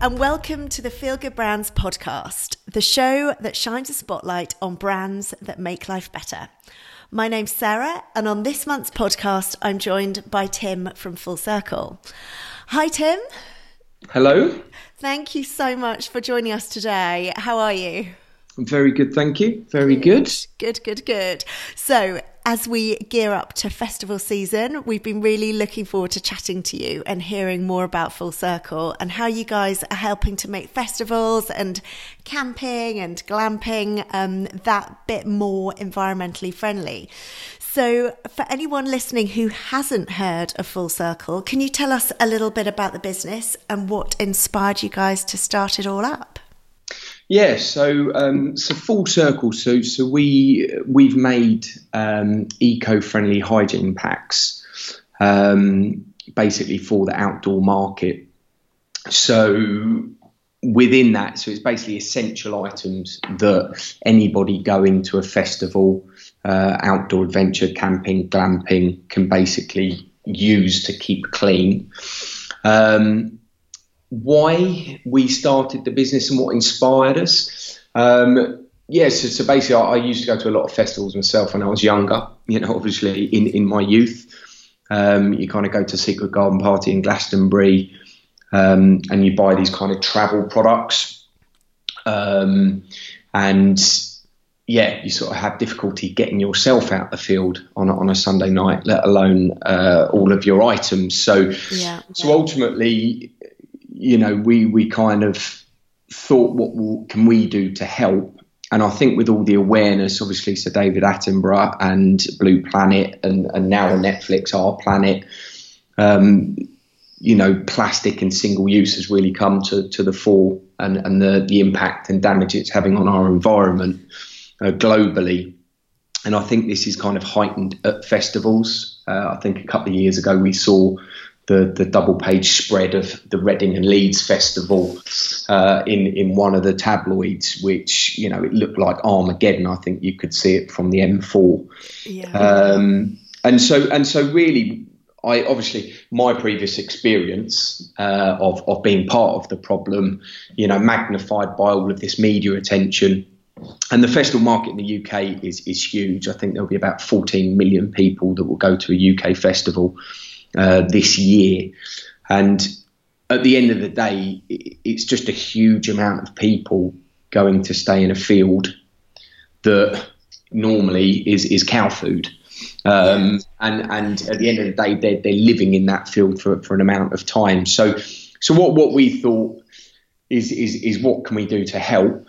and welcome to the Feel Good Brands podcast, the show that shines a spotlight on brands that make life better. My name's Sarah, and on this month's podcast, I'm joined by Tim from Full Circle. Hi, Tim. Hello. Thank you so much for joining us today. How are you? I'm very good, thank you. Very good. Good, good, good. So, as we gear up to festival season, we've been really looking forward to chatting to you and hearing more about Full Circle and how you guys are helping to make festivals and camping and glamping um, that bit more environmentally friendly. So, for anyone listening who hasn't heard of Full Circle, can you tell us a little bit about the business and what inspired you guys to start it all up? Yeah, so um, so full circle. So so we we've made um, eco-friendly hygiene packs, um, basically for the outdoor market. So within that, so it's basically essential items that anybody going to a festival, uh, outdoor adventure, camping, glamping can basically use to keep clean. Um, why we started the business and what inspired us. Um, yes, yeah, so, so, basically, I, I, used to go to a lot of festivals myself when I was younger. You know, obviously in in my youth, um, you kind of go to Secret Garden Party in Glastonbury, um, and you buy these kind of travel products, um, and yeah, you sort of have difficulty getting yourself out the field on a, on a Sunday night, let alone uh, all of your items. So, yeah, so ultimately, you know, we we kind of thought, what can we do to help? And I think with all the awareness, obviously, Sir David Attenborough and Blue Planet, and, and now on Netflix, Our Planet, um, you know, plastic and single use has really come to, to the fore, and, and the, the impact and damage it's having on our environment uh, globally. And I think this is kind of heightened at festivals. Uh, I think a couple of years ago we saw the, the double page spread of the Reading and Leeds Festival uh, in in one of the tabloids, which you know it looked like Armageddon. I think you could see it from the M4. Yeah. Um, and so and so really, I obviously my previous experience uh, of of being part of the problem, you know, magnified by all of this media attention. And the festival market in the UK is is huge. I think there'll be about 14 million people that will go to a UK festival uh, this year. And at the end of the day, it's just a huge amount of people going to stay in a field that normally is, is cow food. Um, and, and at the end of the day, they're, they're living in that field for, for an amount of time. So, so what, what we thought is, is, is what can we do to help?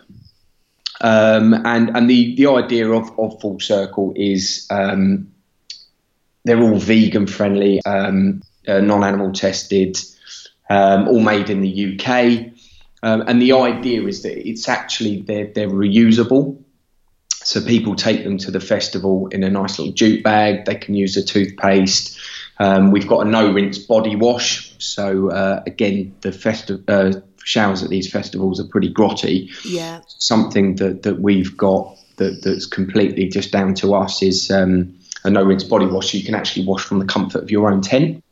Um, and, and the, the idea of, of Full Circle is um, they're all vegan friendly, um, uh, non-animal tested, um, all made in the UK. Um, and the idea is that it's actually they're, they're reusable. So people take them to the festival in a nice little jute bag. They can use a toothpaste. Um, we've got a no rinse body wash. So uh, again, the festi- uh, showers at these festivals are pretty grotty. Yeah. Something that, that we've got that, that's completely just down to us is um, a no rinse body wash, you can actually wash from the comfort of your own tent.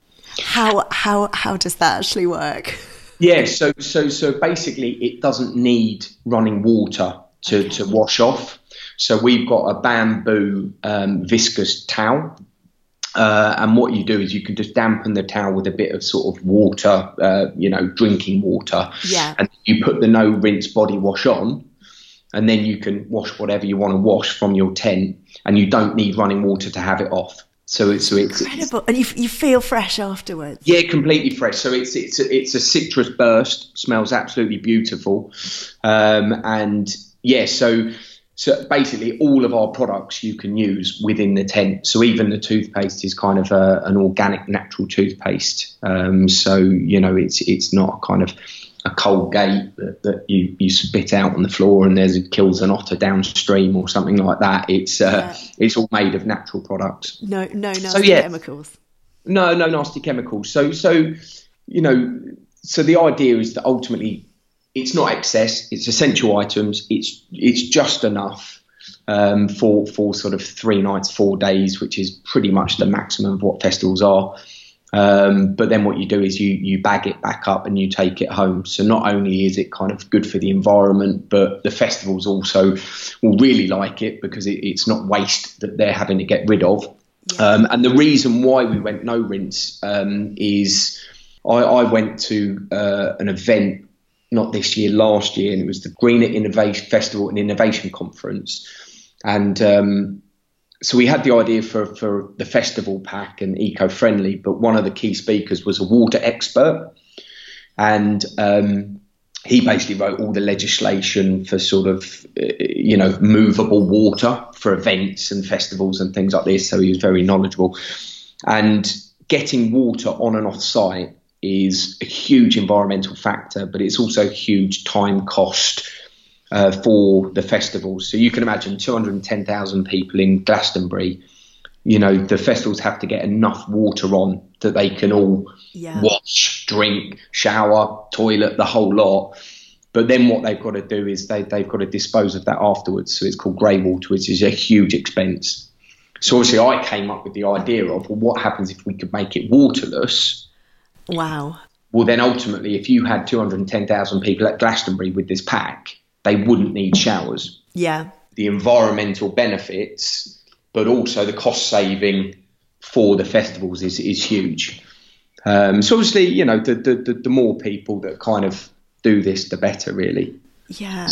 How how how does that actually work? Yeah, so so so basically, it doesn't need running water to okay. to wash off. So we've got a bamboo um, viscose towel. Uh, and what you do is you can just dampen the towel with a bit of sort of water, uh, you know, drinking water. Yeah. And you put the no rinse body wash on, and then you can wash whatever you want to wash from your tent, and you don't need running water to have it off. So it's so it's incredible, and you, you feel fresh afterwards. Yeah, completely fresh. So it's it's a, it's a citrus burst. Smells absolutely beautiful, um, and yeah. So so basically, all of our products you can use within the tent. So even the toothpaste is kind of a, an organic, natural toothpaste. Um, so you know, it's it's not kind of a Colgate that, that you, you spit out on the floor and there's kills an otter downstream or something like that. It's uh, yeah. it's all made of natural products. No, no nasty so, yeah, chemicals. No, no nasty chemicals. So, so you know, so the idea is that ultimately it's not excess. It's essential items. It's it's just enough um, for for sort of three nights, four days, which is pretty much the maximum of what festivals are. Um, but then what you do is you you bag it back up and you take it home. So not only is it kind of good for the environment, but the festivals also will really like it because it, it's not waste that they're having to get rid of. Yeah. Um, and the reason why we went no rinse um, is I, I, went to uh, an event not this year, last year, and it was the Greener Innovation Festival and Innovation Conference. And um, so we had the idea for, for the festival pack and eco-friendly, but one of the key speakers was a water expert, and um, he basically wrote all the legislation for sort of uh, you know movable water for events and festivals and things like this. So he was very knowledgeable, and getting water on and off site is a huge environmental factor, but it's also a huge time cost uh, for the festivals. So you can imagine 210,000 people in Glastonbury. You know, the festivals have to get enough water on that they can all yeah. wash, drink, shower, toilet, the whole lot. But then what they've got to do is they, they've got to dispose of that afterwards. So it's called grey water, which is a huge expense. So obviously, I came up with the idea of well, what happens if we could make it waterless? Wow. Well, then ultimately, if you had 210,000 people at Glastonbury with this pack, they wouldn't need showers. Yeah. The environmental benefits, but also the cost saving for the festivals is, is huge. Um, so obviously, you know, the, the, the more people that kind of do this, the better, really. Yeah.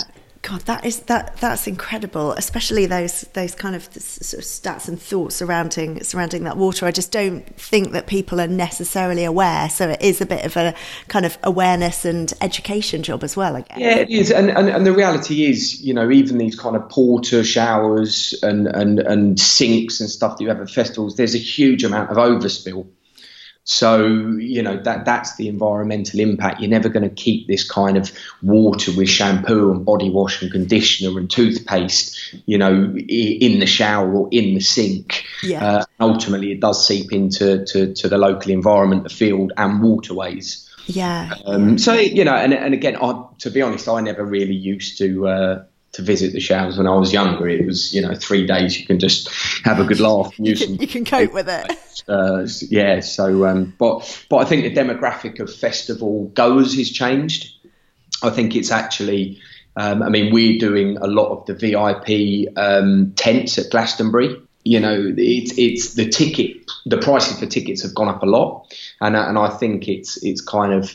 God, that is that that's incredible, especially those those kind of sort of stats and thoughts surrounding surrounding that water. I just don't think that people are necessarily aware. So it is a bit of a kind of awareness and education job as well. I guess. Yeah, it is, and, and and the reality is, you know, even these kind of porter showers and and and sinks and stuff that you have at festivals, there's a huge amount of overspill. So you know that that's the environmental impact. You're never going to keep this kind of water with shampoo and body wash and conditioner and toothpaste, you know, in the shower or in the sink. Yeah. Uh, ultimately, it does seep into to, to the local environment, the field, and waterways. Yeah. Um, so you know, and and again, I, to be honest, I never really used to. Uh, to visit the showers when I was younger. It was, you know, three days you can just have a good laugh. you, can, you can cope with it. Uh, yeah. So, um, but but I think the demographic of festival goers has changed. I think it's actually. Um, I mean, we're doing a lot of the VIP um, tents at Glastonbury. You know, it's it's the ticket, the prices for tickets have gone up a lot, and and I think it's it's kind of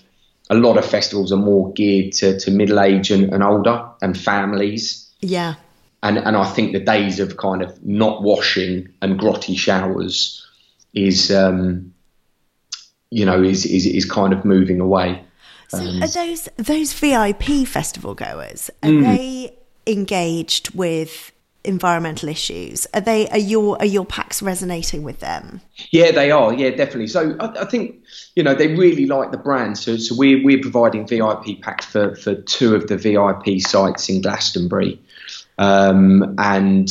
a lot of festivals are more geared to, to middle age and, and older and families. Yeah. And and I think the days of kind of not washing and grotty showers is um, you know is, is is kind of moving away. So um, are those those VIP festival goers are mm. they engaged with environmental issues? Are they are your are your packs resonating with them? Yeah, they are. Yeah, definitely. So I, I think you know they really like the brand. So so we're we're providing VIP packs for for two of the VIP sites in Glastonbury, um, and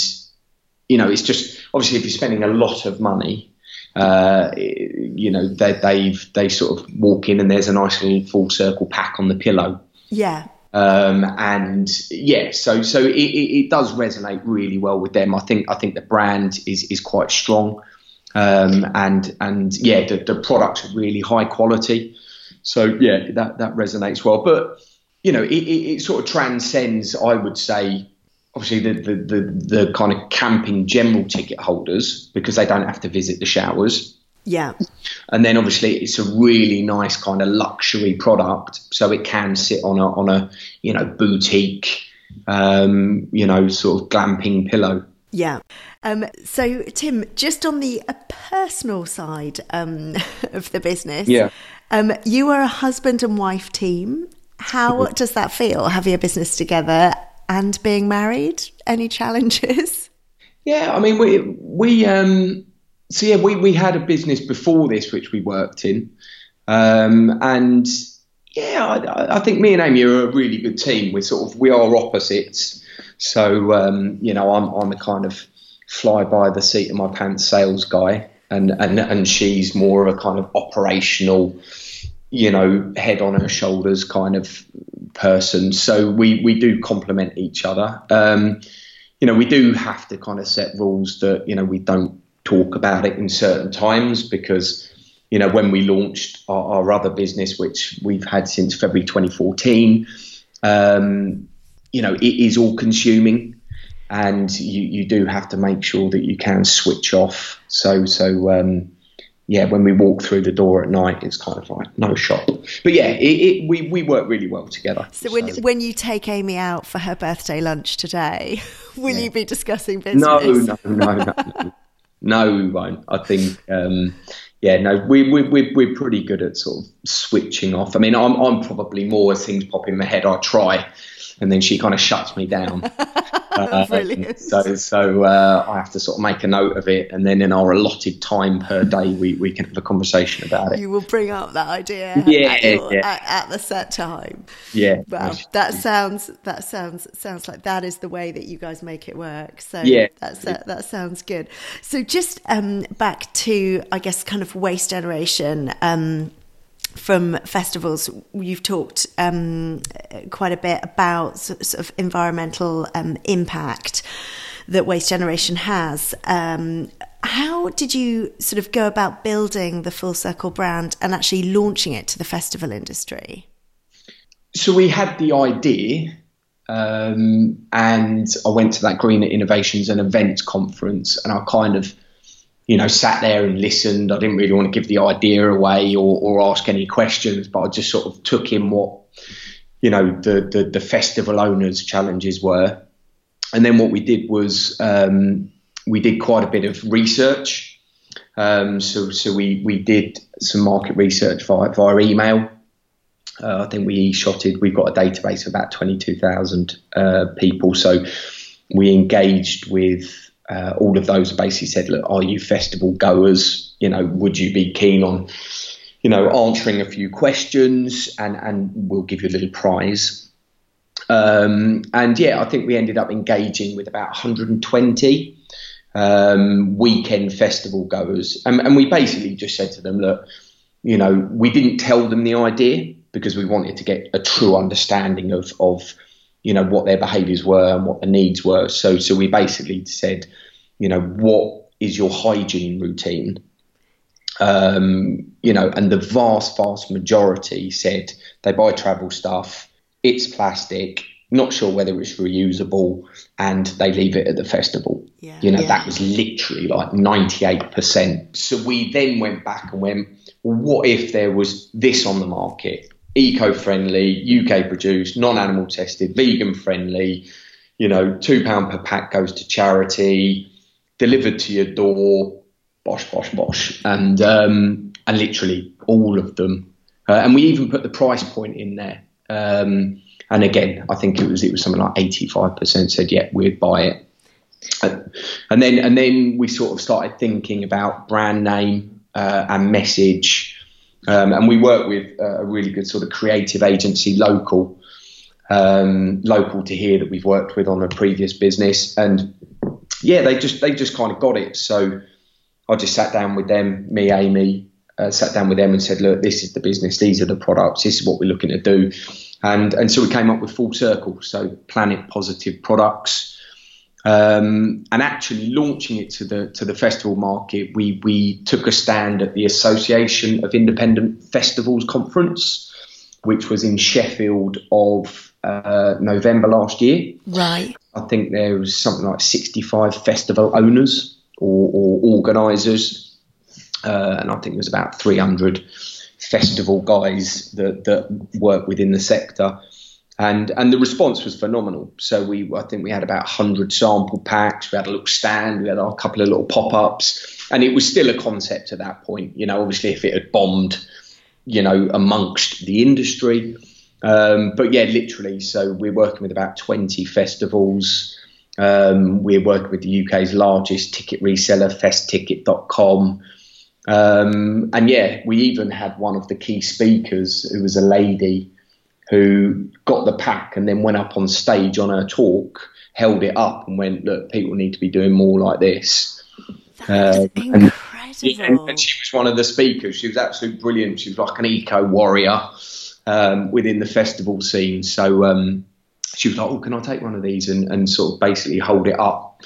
you know it's just obviously if you're spending a lot of money. Uh, you know they, they've they sort of walk in and there's a nice little full circle pack on the pillow. Yeah. Um, and yeah, so so it, it, it, does resonate really well with them. I think I think the brand is is quite strong, um, and and yeah, the, the products are really high quality. So yeah, that that resonates well. But you know, it, it, sort of transcends, I would say, obviously the, the the the kind of camping general ticket holders because they don't have to visit the showers. Yeah. And then obviously it's a really nice kind of luxury product, so it can sit on a on a you know boutique, um, you know sort of glamping pillow. Yeah. Um, so Tim, just on the personal side um, of the business, yeah. Um, you are a husband and wife team. How does that feel having a business together and being married? Any challenges? Yeah, I mean we we um so yeah, we, we had a business before this which we worked in, um, and yeah, I, I, think me and Amy are a really good team. We sort of we are opposites, so um, you know I'm I'm a kind of fly by the seat of my pants sales guy, and and and she's more of a kind of operational, you know, head on her shoulders kind of person. So we we do complement each other. Um, you know, we do have to kind of set rules that you know we don't talk about it in certain times because you know, when we launched our, our other business, which we've had since February 2014, um, you know, it is all consuming and you, you do have to make sure that you can switch off. So, so, um, yeah, when we walk through the door at night, it's kind of like no shop. But yeah, it, it, we we work really well together. So, so, when when you take Amy out for her birthday lunch today, will yeah. you be discussing business? No, no, no, no, no. no, we won't. I think. Um, yeah, no, we, we, we, we're pretty good at sort of switching off. I mean, I'm, I'm probably more as things pop in my head, I try, and then she kind of shuts me down. Uh. So, so uh, I have to sort of make a note of it, and then in our allotted time per day, we, we can have a conversation about it. You will bring up that idea, yeah, at, your, yeah. At, at, the set time. Yeah. Well, that sounds that sounds sounds like that is the way that you guys make it work. So yeah, that's uh, that sounds good. So just um, back to I guess kind of waste generation. Um, from festivals, you've talked um, quite a bit about sort of environmental um, impact that Waste Generation has. Um, how did you sort of go about building the Full Circle brand and actually launching it to the festival industry? So we had the idea, um, and I went to that Green Innovations and Events conference, and I kind of you know, sat there and listened. I didn't really want to give the idea away or, or ask any questions, but I just sort of took in what, you know, the, the, the festival owners' challenges were. And then what we did was um, we did quite a bit of research. Um, so so we, we did some market research via, via email. Uh, I think we e-shotted. We've got a database of about 22,000 uh, people. So we engaged with uh, all of those basically said, look, are you festival goers? You know, would you be keen on, you know, answering a few questions and, and we'll give you a little prize. Um, and yeah, I think we ended up engaging with about 120 um, weekend festival goers. And, and we basically just said to them, look, you know, we didn't tell them the idea because we wanted to get a true understanding of, of you know what their behaviours were and what the needs were. So so we basically said, you know, what is your hygiene routine? Um, you know, and the vast vast majority said they buy travel stuff. It's plastic. Not sure whether it's reusable, and they leave it at the festival. Yeah. You know, yeah. that was literally like 98%. So we then went back and went, well, what if there was this on the market? Eco-friendly, UK produced, non-animal tested, vegan friendly. You know, two pound per pack goes to charity, delivered to your door. Bosh, bosh, bosh, and um, and literally all of them. Uh, and we even put the price point in there. Um, and again, I think it was it was something like eighty five percent said, "Yeah, we'd buy it." and then and then we sort of started thinking about brand name uh, and message um, and we work with a really good sort of creative agency, local, um, local to here that we've worked with on a previous business. And yeah, they just they just kind of got it. So I just sat down with them, me, Amy, uh, sat down with them and said, look, this is the business, these are the products, this is what we're looking to do. And and so we came up with Full Circle, so Planet Positive Products. Um, and actually launching it to the to the festival market, we we took a stand at the Association of Independent Festivals conference, which was in Sheffield of uh, November last year. Right. I think there was something like 65 festival owners or, or organisers, uh, and I think there was about 300 festival guys that that work within the sector and and the response was phenomenal. So we, I think we had about hundred sample packs. We had a little stand. We had a couple of little pop ups, and it was still a concept at that point. You know, obviously, if it had bombed, you know, amongst the industry, um, but yeah, literally. So we're working with about twenty festivals. Um, we're working with the UK's largest ticket reseller, Festicket.com. Um, and yeah, we even had one of the key speakers who was a lady who got the pack and then went up on stage on her talk, held it up and went, "Look, people need to be doing more like this." That's uh, incredible. And, and, she was one of the speakers. She was absolutely brilliant. She was like an eco warrior um, within the festival scene. So um, she was like, "Oh, can I take one of these and, and sort of basically hold it up?"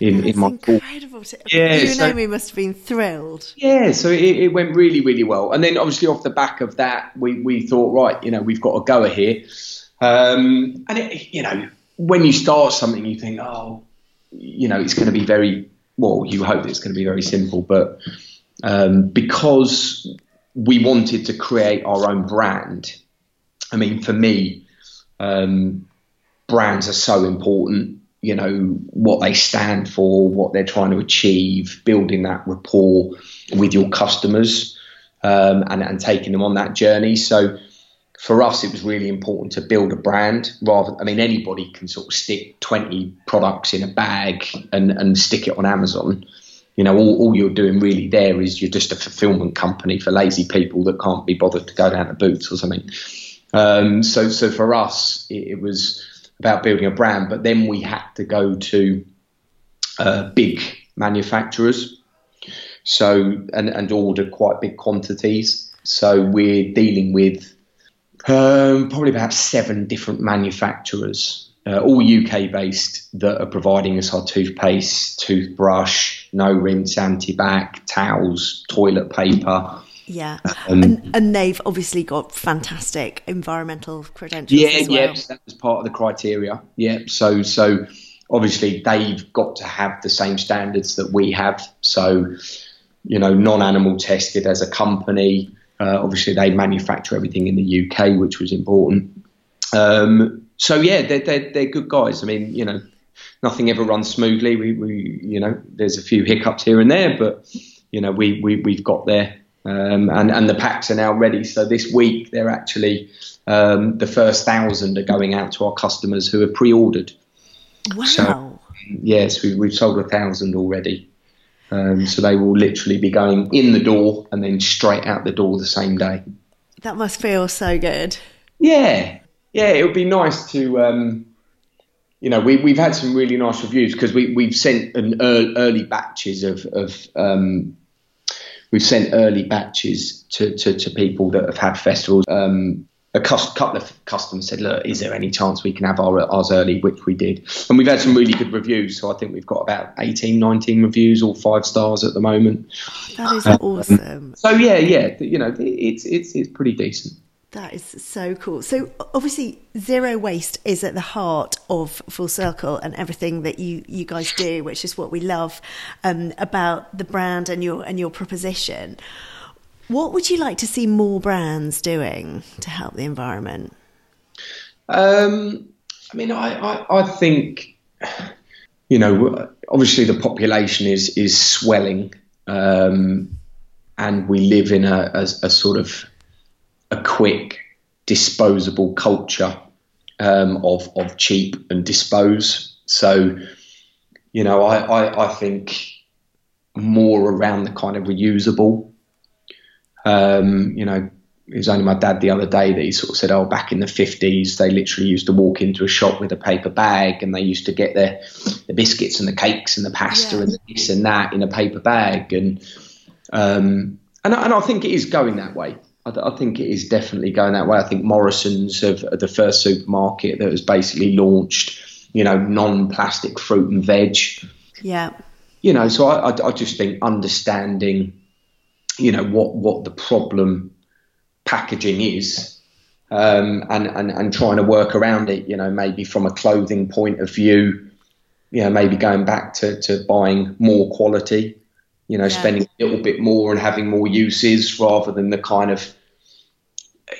In, in my incredible. Yeah, you so, me must have been thrilled. Yeah, so it, it, went really, really well. And then obviously off the back of that, we, we thought, right, you know, we've got a goer here. Um, and it, you know, when you start something, you think, oh, you know, it's going to be very well. You hope it's going to be very simple, but um, because we wanted to create our own brand. I mean, for me, um, brands are so important you know what they stand for, what they're trying to achieve, building that rapport with your customers, um, and, and taking them on that journey. So for us, it was really important to build a brand. Rather, I mean, anybody can sort of stick twenty products in a bag and and stick it on Amazon. You know, all, all you're doing really there is you're just a fulfillment company for lazy people that can't be bothered to go down to Boots or something. Um, so, so for us, it, it was about building a brand, but then we had to go to uh, big manufacturers, so and, and order quite big quantities. So we're dealing with um, probably about seven different manufacturers, uh, all UK based, that are providing us our toothpaste, toothbrush, no rinse, antibac, towels, toilet paper. Yeah, um, and, and, they've obviously got fantastic environmental credentials. Yeah, well. yes, that was part of the criteria. Yeah, so so obviously they've got to have the same standards that we have. So you know, non-animal tested as a company. Uh, obviously, they manufacture everything in the UK, which was important. Um, so yeah, they're, they're, they're good guys. I mean, you know, nothing ever runs smoothly. We, we you know, there's a few hiccups here and there, but you know, we, we we've got there um, and, and the packs are now ready. So this week they're actually um, the first thousand are going out to our customers who have pre-ordered. Wow! So, yes, we, we've sold a thousand already. Um, so they will literally be going in the door and then straight out the door the same day. That must feel so good. Yeah, yeah. It would be nice to, um, you know, we, we've had some really nice reviews because we we've sent an early, early batches of of um, we've sent early batches to, to, to people that have had festivals. Um, a couple of customers said, "Look, is there any chance we can have our, ours early?" Which we did, and we've had some really good reviews. So I think we've got about 18, 19 reviews, all five stars at the moment. That is um, awesome. So yeah, yeah, you know, it's it's it's pretty decent. That is so cool. So obviously, zero waste is at the heart of Full Circle and everything that you you guys do, which is what we love um, about the brand and your and your proposition. What would you like to see more brands doing to help the environment? Um, I mean, I, I, I think you know, obviously the population is is swelling, um, and we live in a, a, a sort of a quick, disposable culture um, of of cheap and dispose. So, you know, I, I, I think more around the kind of reusable. Um, you know, it was only my dad the other day that he sort of said, "Oh, back in the fifties, they literally used to walk into a shop with a paper bag, and they used to get their the biscuits and the cakes and the pasta yeah. and this and that in a paper bag." And um, and and I think it is going that way. I, I, think it is definitely going that way. I think Morrisons of the first supermarket that has basically launched, you know, non-plastic fruit and veg. Yeah. You know, so I, I, I just think understanding, you know, what what the problem packaging is, um, and, and and trying to work around it. You know, maybe from a clothing point of view, you know, maybe going back to, to buying more quality you know, yeah. spending a little bit more and having more uses rather than the kind of,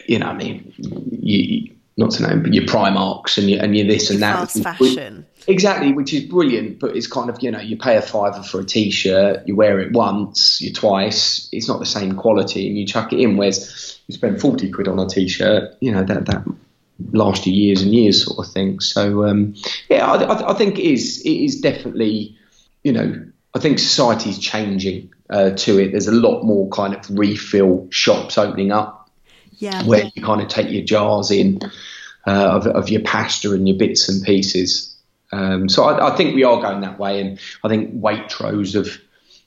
you know, I mean, you, not to name, but your Primarks and your, and your this and that. Fast fashion. Exactly, which is brilliant, but it's kind of, you know, you pay a fiver for a t shirt, you wear it once, you twice, it's not the same quality, and you chuck it in. Whereas you spend 40 quid on a t shirt, you know, that, that last you years and years sort of thing. So, um, yeah, I, I think it is, it is definitely, you know, I think society's changing uh, to it. There's a lot more kind of refill shops opening up, yeah, where you kind of take your jars in uh, of, of, your pasta and your bits and pieces. Um, so I, I, think we are going that way, and I think Waitrose have,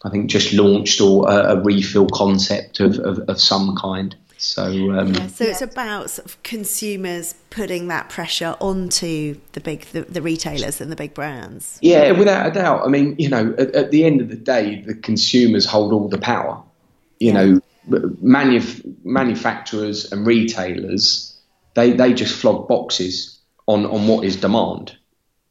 I think, just launched or a, a refill concept of, of, of some kind. So, um, yeah, so it's about sort of consumers putting that pressure onto the big the, the, retailers and the big brands. Yeah, without a doubt. I mean, you know, at, at the end of the day, the consumers hold all the power. You yeah. know, manuf- manufacturers and retailers, they they just flog boxes on on what is demand.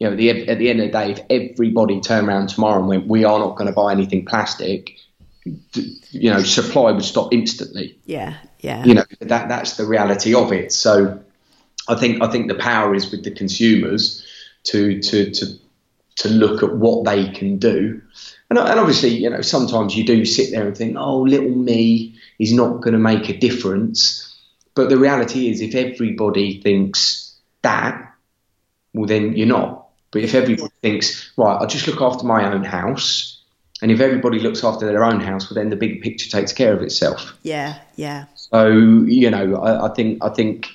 You know, at the, at the end of the day, if everybody turned around tomorrow and went, we are not going to buy anything plastic, you know, supply would stop instantly. Yeah, yeah. You know, that that's the reality of it. So I think I think the power is with the consumers to to to to look at what they can do. And, and obviously, you know, sometimes you do sit there and think, oh, little me is not going to make a difference. But the reality is, if everybody thinks that, well, then you're not. But if everybody thinks, right, I'll just look after my own house, and if everybody looks after their own house, well, then the big picture takes care of itself. Yeah, yeah. So you know, I, I think I think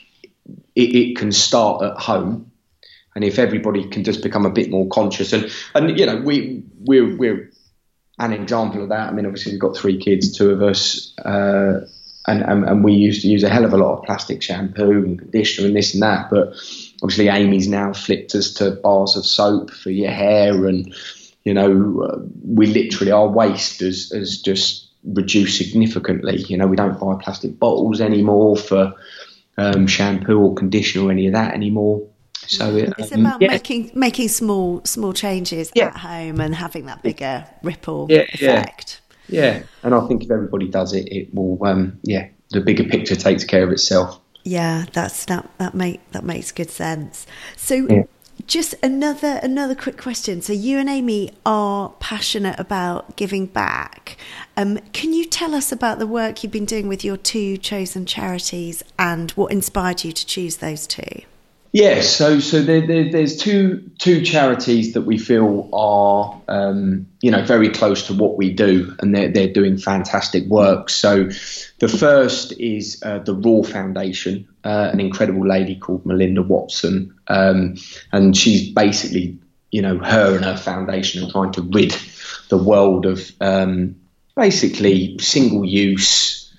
it, it, can start at home, and if everybody can just become a bit more conscious, and and you know, we we're we're an example of that. I mean, obviously we've got three kids, two of us. Uh, and, and, and, we used to use a hell of a lot of plastic shampoo and conditioner and this and that. But obviously, Amy's now flipped us to bars of soap for your hair and you know, uh, we literally our waste has, has just reduced significantly. You know, we don't buy plastic bottles anymore for um, shampoo or conditioner or any of that anymore. So it, it's um, about yeah. making making small small changes yeah. at home and having that bigger ripple yeah, effect. Yeah. yeah, and I think if everybody does it, it will. Um, yeah, the bigger picture takes care of itself. Yeah, that's that that make that makes good sense. So just another another quick question. So you and Amy are passionate about giving back. Um, can you tell us about the work you've been doing with your two chosen charities and what inspired you to choose those two? Yes, so so there, there, there's two two charities that we feel are um, you know very close to what we do, and they're they're doing fantastic work. So the first is uh, the Raw Foundation, uh, an incredible lady called Melinda Watson, um, and she's basically you know her and her foundation are trying to rid the world of um, basically single use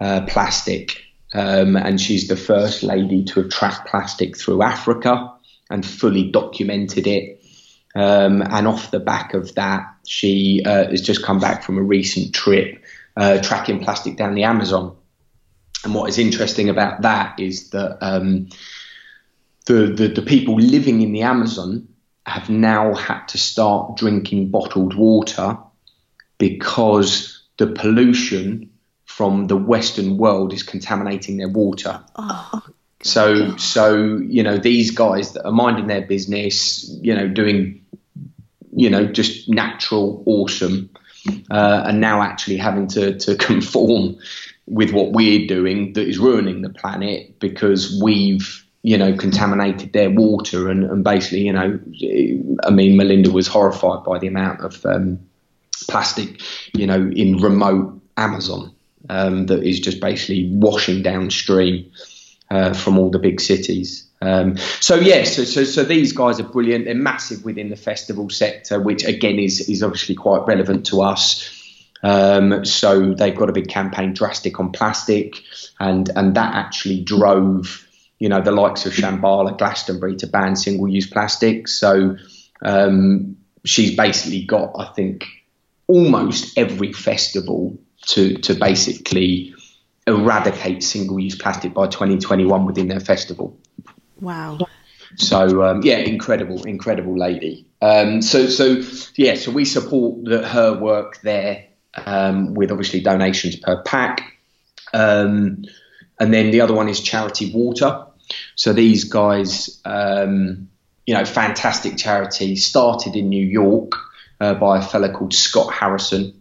uh, plastic um, and she's the first lady to have tracked plastic through Africa and fully documented it. Um, and off the back of that, she uh, has just come back from a recent trip uh, tracking plastic down the Amazon. And what is interesting about that is that um, the, the, the people living in the Amazon have now had to start drinking bottled water because the pollution from the Western world is contaminating their water. Oh, so, so you know, these guys that are minding their business, you know, doing, you know, just natural, awesome, uh, and now actually having to to conform with what we're doing that is ruining the planet because we've you know, contaminated their water and, and basically, you know, I mean, Melinda was horrified by the amount of um, plastic, you know, in remote Amazon um, that is just basically washing downstream uh, from all the big cities. Um, so yes, so, so, so these guys are brilliant. They're massive within the festival sector, which again is is obviously quite relevant to us. Um, so they've got a big campaign, drastic on plastic, and and that actually drove you know the likes of Shambala, Glastonbury to ban single-use plastic. So um, she's basically got, I think, almost every festival to to basically eradicate single-use plastic by 2021 within their festival. Wow. So um, yeah, incredible, incredible lady. Um, so so yeah, so we support the, her work there um, with obviously donations per pack, um, and then the other one is Charity Water. So these guys, um, you know, fantastic charity, started in New York uh, by a fellow called Scott Harrison,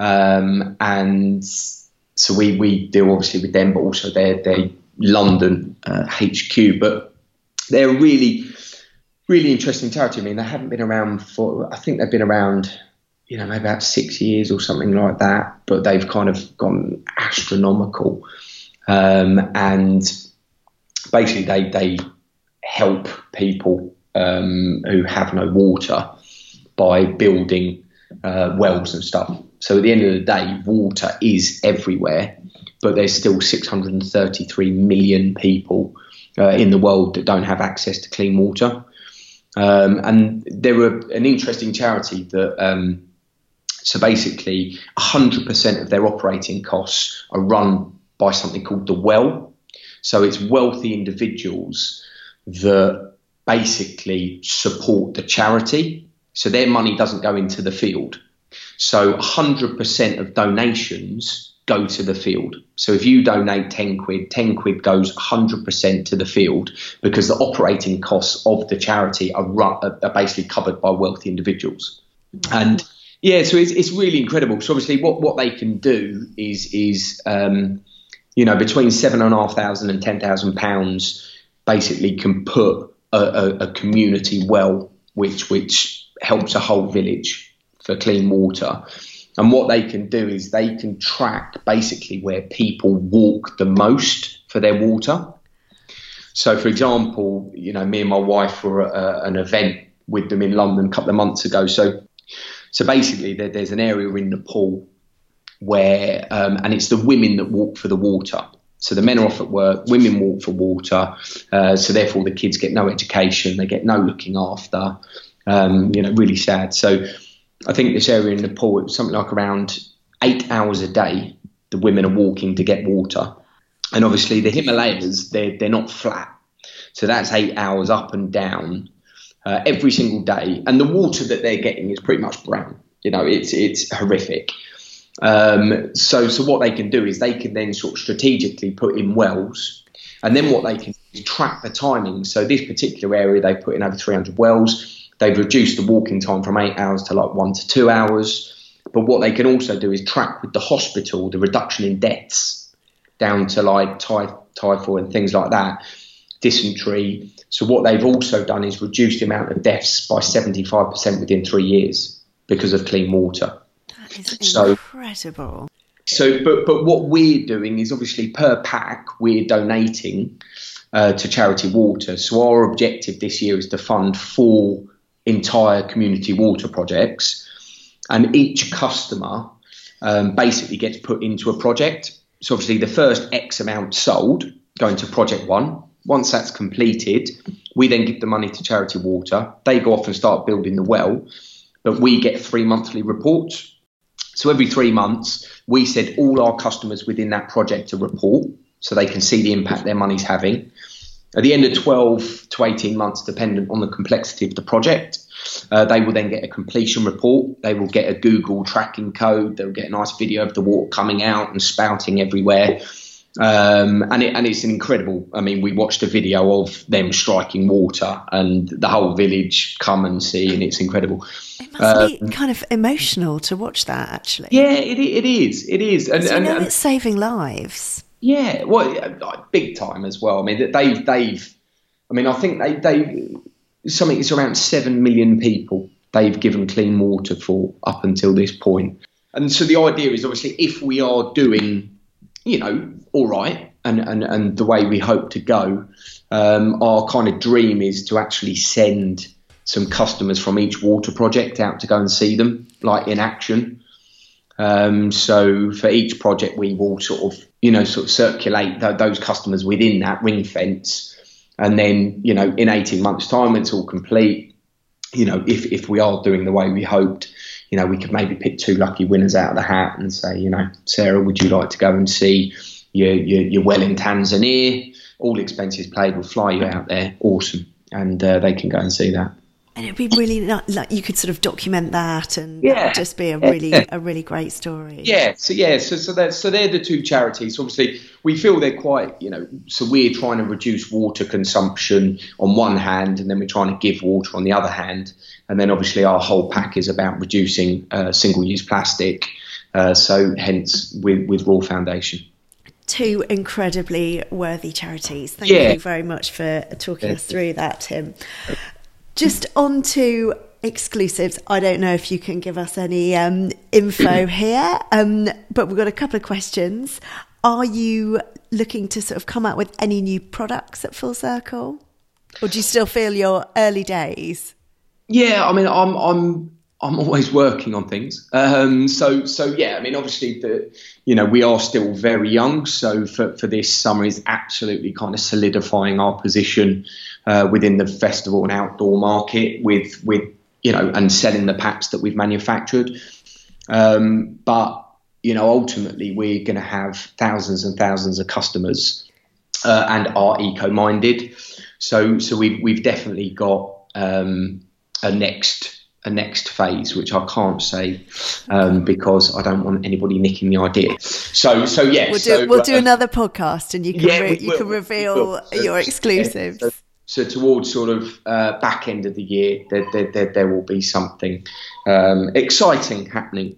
um, and so we, we deal obviously with them, but also their, their London uh, HQ. But they're really, really interesting charity. I mean, they haven't been around for, I think they've been around, you know, maybe about six years or something like that, but they've kind of gone astronomical. Um, and basically, they, they help people um, who have no water by building uh, wells and stuff. So at the end of the day, water is everywhere. but there's still 633 million people uh, in the world that don't have access to clean water. Um, and there were an interesting charity that, um, so basically, 100% of their operating costs are run by something called the Well. So it's wealthy individuals that basically support the charity. So their money doesn't go into the field. So 100% of donations go to the field. So if you donate 10 quid, 10 quid goes 100% to the field because the operating costs of the charity are, are basically covered by wealthy individuals. And yeah, so it's, it's really incredible. So obviously, what, what they can do is is um, you know between seven and a half thousand and ten thousand pounds, basically can put a, a, a community well, which which helps a whole village for clean water. And what they can do is they can track basically where people walk the most for their water. So, for example, you know, me and my wife were at an event with them in London a couple of months ago. So, so basically, there, there's an area in Nepal where, um, and it's the women that walk for the water. So the men are off at work, women walk for water. Uh, so therefore, the kids get no education, they get no looking after. Um, you know, really sad. So I think this area in Nepal, it was something like around eight hours a day. The women are walking to get water, and obviously the Himalayas they're they're not flat, so that's eight hours up and down uh, every single day, and the water that they're getting is pretty much brown. You know, it's it's horrific. Um, so so what they can do is they can then sort of strategically put in wells, and then what they can do is track the timing. So this particular area they put in over 300 wells They've reduced the walking time from eight hours to like one to two hours. But what they can also do is track with the hospital the reduction in deaths down to like ty- typhoid and things like that, dysentery. So what they've also done is reduce the amount of deaths by 75% within three years because of clean water. That is so, incredible. So, but but what we're doing is obviously per pack we're donating uh, to charity water. So our objective this year is to fund four entire community water projects, and each customer um, basically gets put into a project. So obviously, the first X amount sold going to project one. Once that's completed, we then give the money to Charity Water. They go off and start building the well, but we get three monthly reports. So every three months, we send all our customers within that project a report so they can see the impact their money's having. At the end of 12 to 18 months, dependent on the complexity of the project, uh, they will then get a completion report. They will get a Google tracking code. They'll get a nice video of the water coming out and spouting everywhere. Um, and, it, and it's incredible. I mean, we watched a video of them striking water, and the whole village come and see, and it's incredible. It must um, be kind of emotional to watch that, actually. Yeah, it, it is. It is, and, and you know and, it's saving lives. Yeah, well, big time as well. I mean, they've they've. I mean, I think they they something it's around seven million people they've given clean water for up until this point. And so the idea is obviously if we are doing, you know, all right, and and and the way we hope to go, um, our kind of dream is to actually send some customers from each water project out to go and see them, like in action. Um, so for each project, we will sort of, you know, sort of circulate th- those customers within that ring fence, and then, you know, in 18 months' time, it's all complete, you know, if if we are doing the way we hoped, you know, we could maybe pick two lucky winners out of the hat and say, you know, Sarah, would you like to go and see your your, your well in Tanzania? All expenses paid. We'll fly you out there. Awesome, and uh, they can go and see that and it'd be really like you could sort of document that and yeah. just be a really a really great story yeah so yeah so so that so they're the two charities obviously we feel they're quite you know so we're trying to reduce water consumption on one hand and then we're trying to give water on the other hand and then obviously our whole pack is about reducing uh, single-use plastic uh, so hence with with raw foundation two incredibly worthy charities. Thank yeah. you very much for talking yeah. us through that, Tim. Just on to exclusives. I don't know if you can give us any um, info here, um, but we've got a couple of questions. Are you looking to sort of come out with any new products at Full Circle, or do you still feel your early days? Yeah, I mean, I'm I'm I'm always working on things. Um, so, so yeah, I mean, obviously, the you know we are still very young. So for, for this summer is absolutely kind of solidifying our position uh, within the festival and outdoor market with with you know and selling the packs that we've manufactured. Um, but you know, ultimately, we're going to have thousands and thousands of customers uh, and are eco-minded. So, so we've we've definitely got um, a next a next phase, which I can't say um, because I don't want anybody nicking the idea. So, so yeah, we'll do, so, we'll do uh, another podcast, and you can yeah, re- you can reveal your exclusives. Yeah, so, so, towards sort of uh, back end of the year, there, there, there, there will be something um, exciting happening.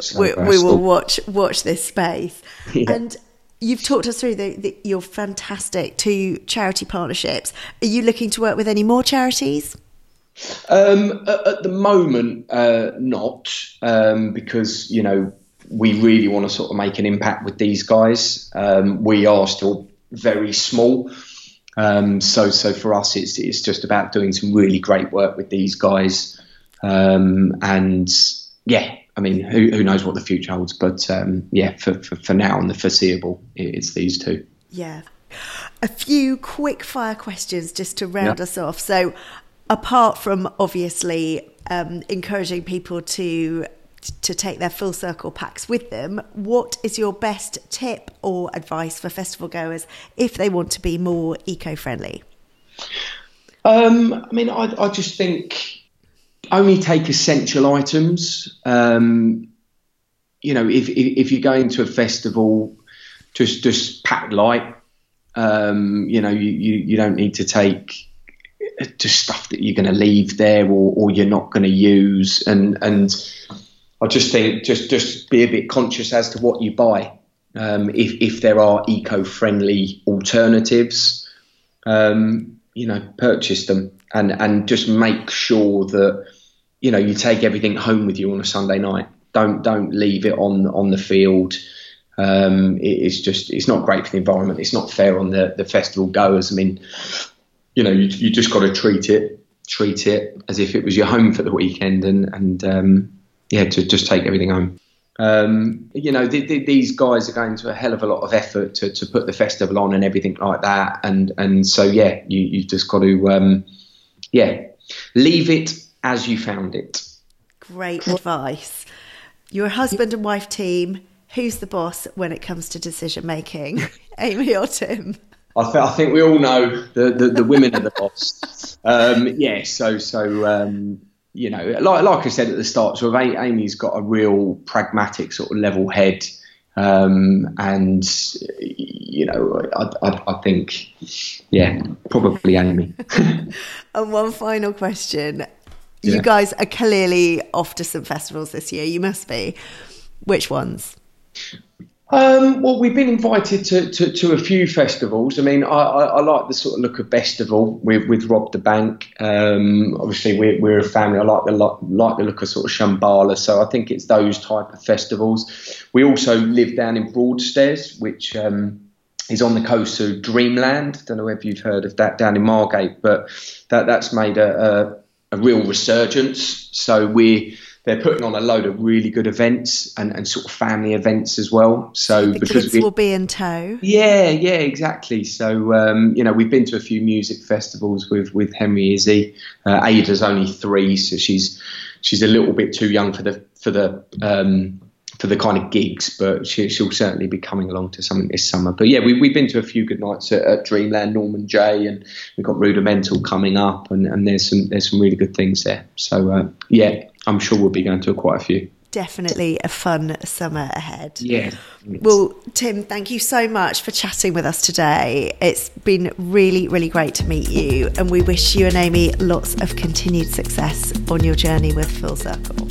So, we, we will watch watch this space, yeah. and You've talked us through the, the, your fantastic two charity partnerships. Are you looking to work with any more charities? Um, at, at, the moment, uh, not um, because you know we really want to sort of make an impact with these guys. Um, we are still very small, um, so so for us, it's it's just about doing some really great work with these guys, um, and yeah. I mean, who, who knows what the future holds? But um, yeah, for, for, for now and the foreseeable, it's these two. Yeah. A few quick fire questions just to round us off. So, apart from obviously um, encouraging people to to take their full circle packs with them, what is your best tip or advice for festival goers if they want to be more eco friendly? Um, I mean, I, I, just think only take essential items. Um, you know, if, if, if you're going to a festival, just just pack light. Um, you know, you, you, you don't need to take just stuff that you're going to leave there or, or you're not going to use and and I just think just just be a bit conscious as to what you buy um, if if there are eco-friendly alternatives um, you know purchase them. And and just make sure that you know you take everything home with you on a Sunday night. Don't don't leave it on on the field. Um, it, it's just it's not great for the environment. It's not fair on the the festival goers. I mean you know, you, you just got to treat it, treat it as if it was your home for the weekend, and and um, yeah, to just take everything home. Um, you know, th- th- these guys are going to a hell of a lot of effort to, to put the festival on and everything like that, and and so yeah, you you just got to um, yeah, leave it as you found it. Great advice. Your husband and wife team. Who's the boss when it comes to decision making, Amy or Tim? I, th- I think we all know the, the, the women are the boss. Um, yeah, so so um, you know, like like I said at the start, sort of Amy's got a real pragmatic sort of level head, um, and you know, I, I, I think, yeah, probably Amy. and one final question: You guys are clearly off to some festivals this year. You must be. Which ones? Um, well, we've been invited to, to, to, a few festivals. I mean, I, I, I, like the sort of look of Bestival with, with Rob da Bank. Um, obviously, we're, we're a family. I like the like the look of sort of Shambala. So I think it's those type of festivals. We also live down in Broadstairs, which um, is on the coast of Dreamland. Don't know if you've heard of that down in Margate, but that that's made a, a, a real resurgence. So we're they're putting on a load of really good events and, and sort of family events as well. So the because kids we, will be in tow. Yeah, yeah, exactly. So um, you know, we've been to a few music festivals with with Henry Izzy. Uh, Ada's only three, so she's she's a little bit too young for the for the um, for the kind of gigs, but she, will certainly be coming along to something this summer. But yeah, we, have been to a few good nights at, at, Dreamland, Norman Jay, and we've got Rudimental coming up, and, and there's some there's some really good things there. So uh, yeah, I'm sure we'll be going to quite a few. Definitely a fun summer ahead. Yeah. Well, Tim, thank you so much for chatting with us today. It's been really, really great to meet you, and we wish you and Amy lots of continued success on your journey with Full Circle.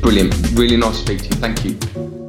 Brilliant. Really nice to speak to you. Thank you.